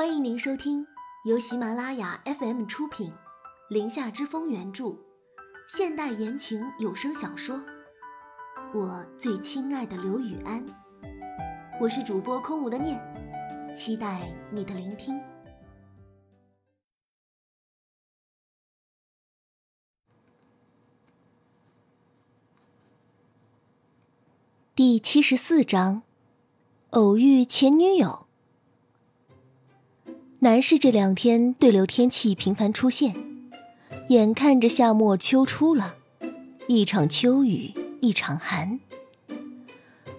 欢迎您收听由喜马拉雅 FM 出品，《林下之风》原著，现代言情有声小说《我最亲爱的刘雨安》。我是主播空无的念，期待你的聆听。第七十四章，偶遇前女友。南市这两天对流天气频繁出现，眼看着夏末秋初了，一场秋雨一场寒。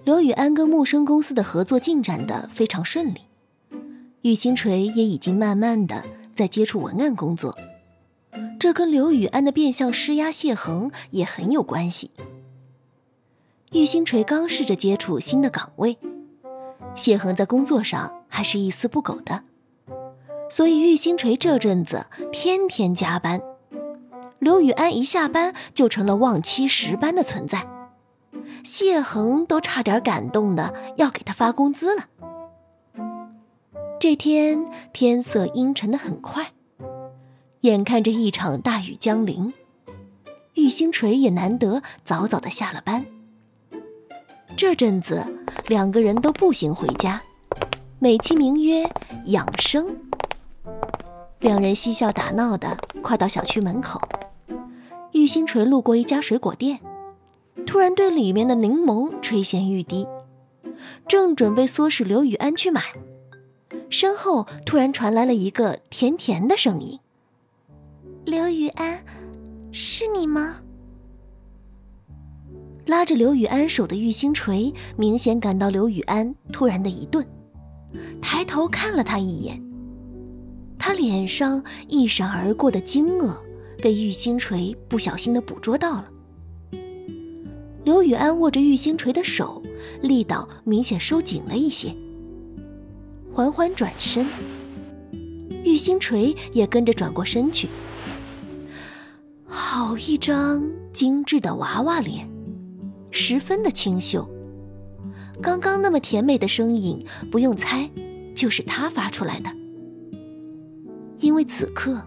刘雨安跟木生公司的合作进展的非常顺利，玉星锤也已经慢慢的在接触文案工作，这跟刘雨安的变相施压谢恒也很有关系。玉星锤刚试着接触新的岗位，谢恒在工作上还是一丝不苟的。所以玉星锤这阵子天天加班，刘雨安一下班就成了忘妻十班的存在，谢恒都差点感动的要给他发工资了。这天天色阴沉的很快，眼看着一场大雨将临，玉星锤也难得早早的下了班。这阵子两个人都步行回家，美其名曰养生。两人嬉笑打闹的快到小区门口，玉星锤路过一家水果店，突然对里面的柠檬垂涎欲滴，正准备唆使刘雨安去买，身后突然传来了一个甜甜的声音：“刘雨安，是你吗？”拉着刘雨安手的玉星锤明显感到刘雨安突然的一顿，抬头看了他一眼。他脸上一闪而过的惊愕，被玉星锤不小心的捕捉到了。刘雨安握着玉星锤的手，力道明显收紧了一些，缓缓转身，玉星锤也跟着转过身去。好一张精致的娃娃脸，十分的清秀。刚刚那么甜美的声音，不用猜，就是他发出来的。因为此刻，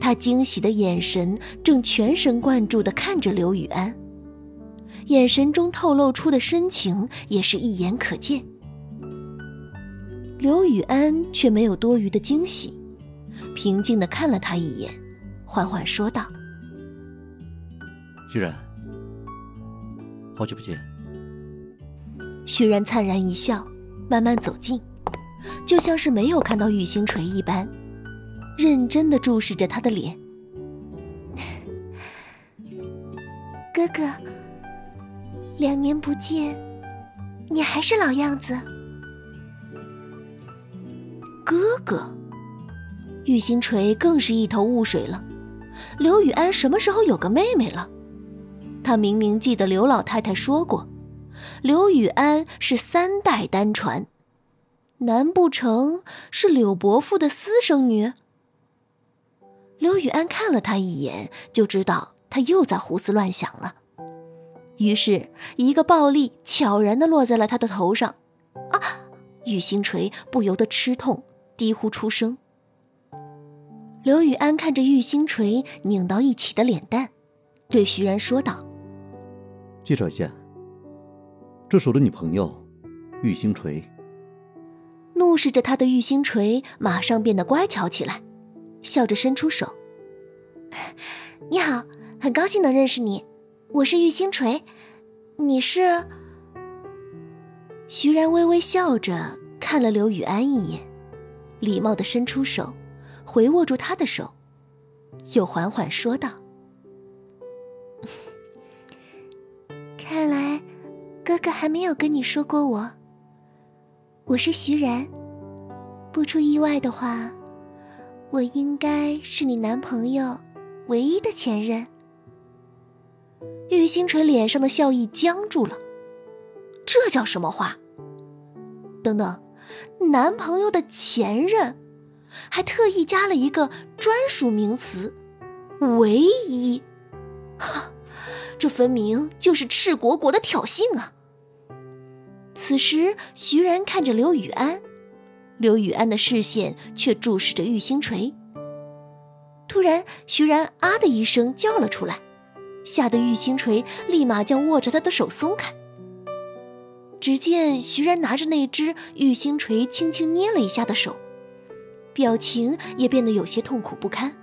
他惊喜的眼神正全神贯注地看着刘雨安，眼神中透露出的深情也是一眼可见。刘雨安却没有多余的惊喜，平静地看了他一眼，缓缓说道：“居然，好久不见。”徐然灿然一笑，慢慢走近，就像是没有看到玉星锤一般。认真的注视着他的脸，哥哥，两年不见，你还是老样子。哥哥，玉星锤更是一头雾水了。刘雨安什么时候有个妹妹了？他明明记得刘老太太说过，刘雨安是三代单传，难不成是柳伯父的私生女？刘雨安看了他一眼，就知道他又在胡思乱想了。于是，一个暴力悄然的落在了他的头上。啊！玉星锤不由得吃痛，低呼出声。刘雨安看着玉星锤拧到一起的脸蛋，对徐然说道：“介绍一下，这是我的女朋友，玉星锤。”怒视着他的玉星锤马上变得乖巧起来。笑着伸出手，你好，很高兴能认识你，我是玉星锤，你是？徐然微微笑着看了刘雨安一眼，礼貌的伸出手，回握住他的手，又缓缓说道：“看来哥哥还没有跟你说过我，我是徐然，不出意外的话。”我应该是你男朋友唯一的前任。玉星辰脸上的笑意僵住了，这叫什么话？等等，男朋友的前任，还特意加了一个专属名词“唯一”，哈，这分明就是赤果果的挑衅啊！此时，徐然看着刘雨安，刘雨安的视线却注视着玉星锤。突然，徐然啊的一声叫了出来，吓得玉星锤立马将握着他的手松开。只见徐然拿着那只玉星锤轻轻捏了一下的手，表情也变得有些痛苦不堪。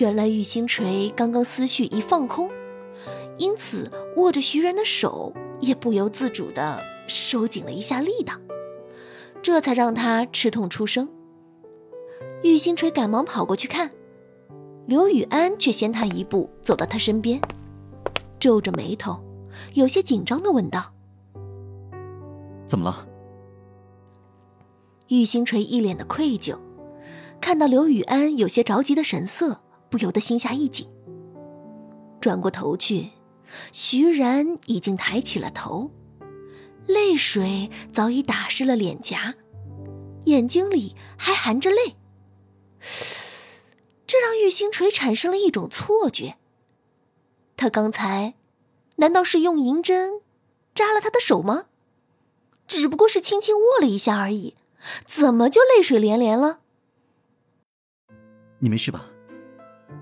原来玉星锤刚刚思绪一放空，因此握着徐然的手也不由自主地收紧了一下力道。这才让他吃痛出声。玉星锤赶忙跑过去看，刘雨安却先他一步走到他身边，皱着眉头，有些紧张的问道：“怎么了？”玉星锤一脸的愧疚，看到刘雨安有些着急的神色，不由得心下一紧。转过头去，徐然已经抬起了头。泪水早已打湿了脸颊，眼睛里还含着泪。这让玉星锤产生了一种错觉。他刚才难道是用银针扎了他的手吗？只不过是轻轻握了一下而已，怎么就泪水连连了？你没事吧？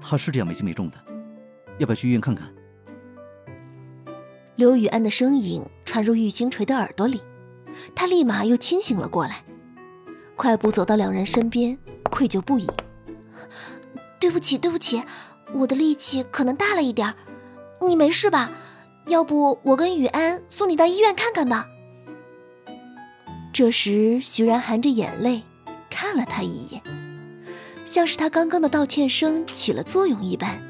他是这样没轻没重的，要不要去医院看看？刘雨安的声音传入玉星锤的耳朵里，他立马又清醒了过来，快步走到两人身边，愧疚不已：“对不起，对不起，我的力气可能大了一点你没事吧？要不我跟雨安送你到医院看看吧。”这时，徐然含着眼泪看了他一眼，像是他刚刚的道歉声起了作用一般，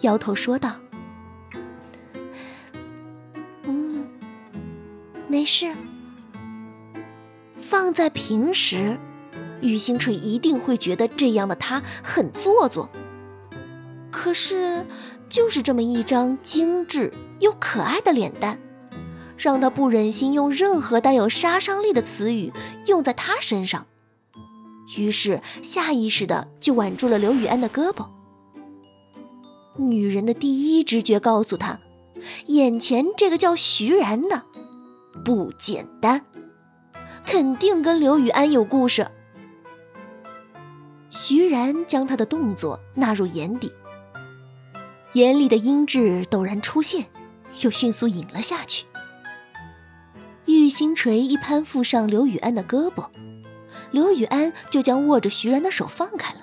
摇头说道。没事。放在平时，玉星锤一定会觉得这样的他很做作。可是，就是这么一张精致又可爱的脸蛋，让他不忍心用任何带有杀伤力的词语用在他身上，于是下意识的就挽住了刘雨安的胳膊。女人的第一直觉告诉她，眼前这个叫徐然的。不简单，肯定跟刘雨安有故事。徐然将他的动作纳入眼底，眼里的阴鸷陡然出现，又迅速隐了下去。玉星锤一攀附上刘雨安的胳膊，刘雨安就将握着徐然的手放开了，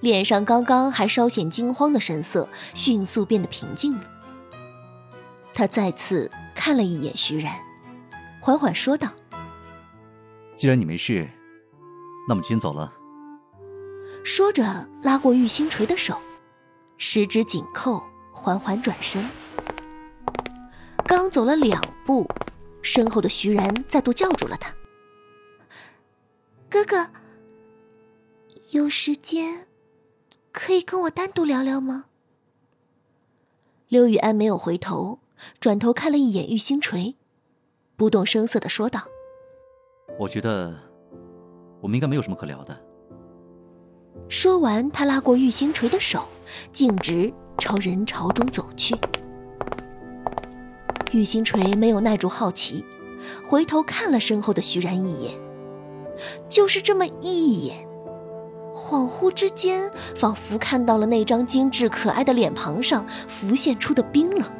脸上刚刚还稍显惊慌的神色迅速变得平静了。他再次。看了一眼徐然，缓缓说道：“既然你没事，那么先走了。”说着，拉过玉星锤的手，十指紧扣，缓缓转身。刚走了两步，身后的徐然再度叫住了他：“哥哥，有时间可以跟我单独聊聊吗？”刘雨安没有回头。转头看了一眼玉星锤，不动声色的说道：“我觉得我们应该没有什么可聊的。”说完，他拉过玉星锤的手，径直朝人潮中走去。玉星锤没有耐住好奇，回头看了身后的徐然一眼，就是这么一眼，恍惚之间，仿佛看到了那张精致可爱的脸庞上浮现出的冰冷。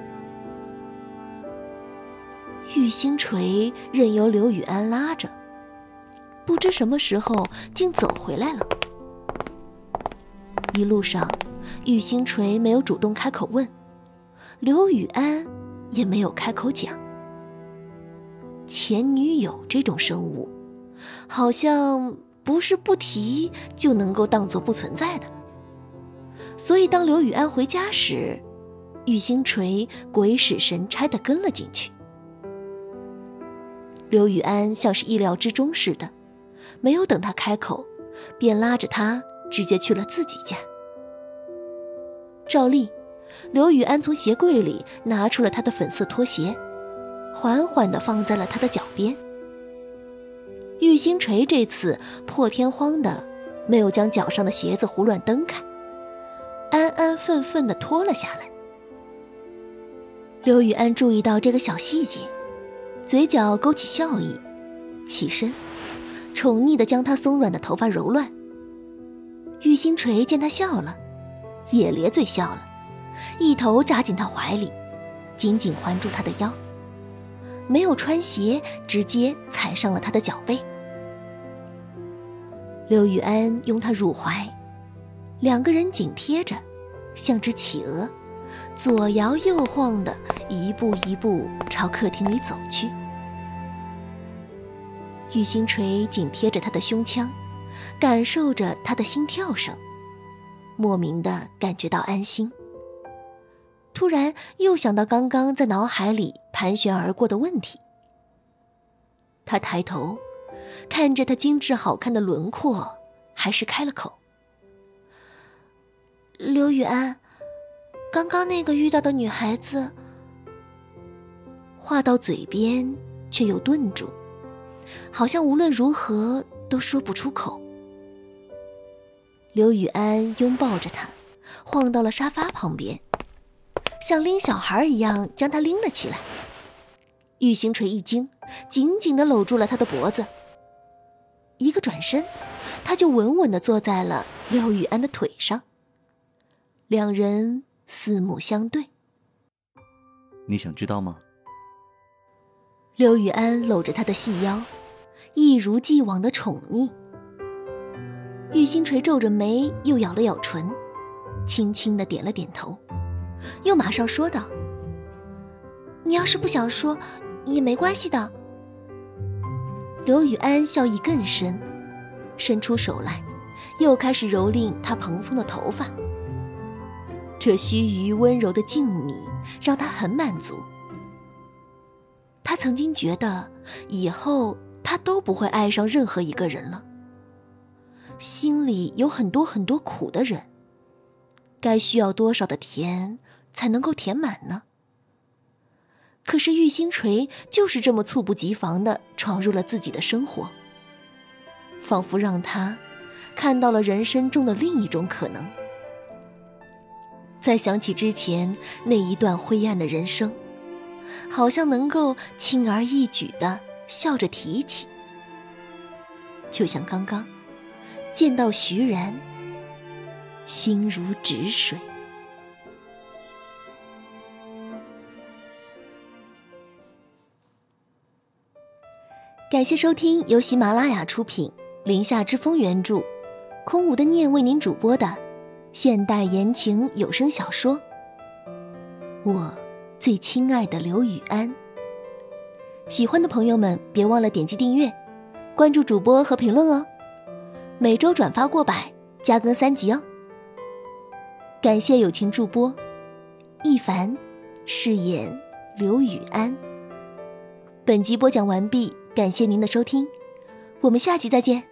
玉星锤任由刘雨安拉着，不知什么时候竟走回来了。一路上，玉星锤没有主动开口问，刘雨安也没有开口讲。前女友这种生物，好像不是不提就能够当做不存在的。所以，当刘雨安回家时，玉星锤鬼使神差的跟了进去。刘雨安像是意料之中似的，没有等他开口，便拉着他直接去了自己家。照例，刘雨安从鞋柜里拿出了他的粉色拖鞋，缓缓地放在了他的脚边。玉星锤这次破天荒的没有将脚上的鞋子胡乱蹬开，安安分分地脱了下来。刘雨安注意到这个小细节。嘴角勾起笑意，起身，宠溺的将她松软的头发揉乱。玉星锤见他笑了，也咧嘴笑了，一头扎进他怀里，紧紧环住他的腰。没有穿鞋，直接踩上了他的脚背。刘雨安拥她入怀，两个人紧贴着，像只企鹅，左摇右晃的，一步一步朝客厅里走去。玉星锤紧贴着他的胸腔，感受着他的心跳声，莫名的感觉到安心。突然又想到刚刚在脑海里盘旋而过的问题，他抬头。看着他精致好看的轮廓，还是开了口：“刘雨安，刚刚那个遇到的女孩子。”话到嘴边却又顿住，好像无论如何都说不出口。刘雨安拥抱着他，晃到了沙发旁边，像拎小孩一样将他拎了起来。玉星锤一惊，紧紧地搂住了他的脖子。一个转身，他就稳稳地坐在了刘雨安的腿上。两人四目相对。你想知道吗？刘雨安搂着他的细腰，一如既往的宠溺。玉星锤皱着眉，又咬了咬唇，轻轻的点了点头，又马上说道：“你要是不想说，也没关系的。”刘雨安笑意更深，伸出手来，又开始蹂躏他蓬松的头发。这须臾温柔的静谧，让他很满足。他曾经觉得，以后他都不会爱上任何一个人了。心里有很多很多苦的人，该需要多少的甜才能够填满呢？可是玉星锤就是这么猝不及防的闯入了自己的生活，仿佛让他看到了人生中的另一种可能。再想起之前那一段灰暗的人生，好像能够轻而易举的笑着提起，就像刚刚见到徐然，心如止水。感谢收听由喜马拉雅出品、林下之风原著、空无的念为您主播的现代言情有声小说《我最亲爱的刘雨安》。喜欢的朋友们别忘了点击订阅、关注主播和评论哦，每周转发过百，加更三集哦。感谢友情助播一凡饰演刘雨安。本集播讲完毕。感谢您的收听，我们下集再见。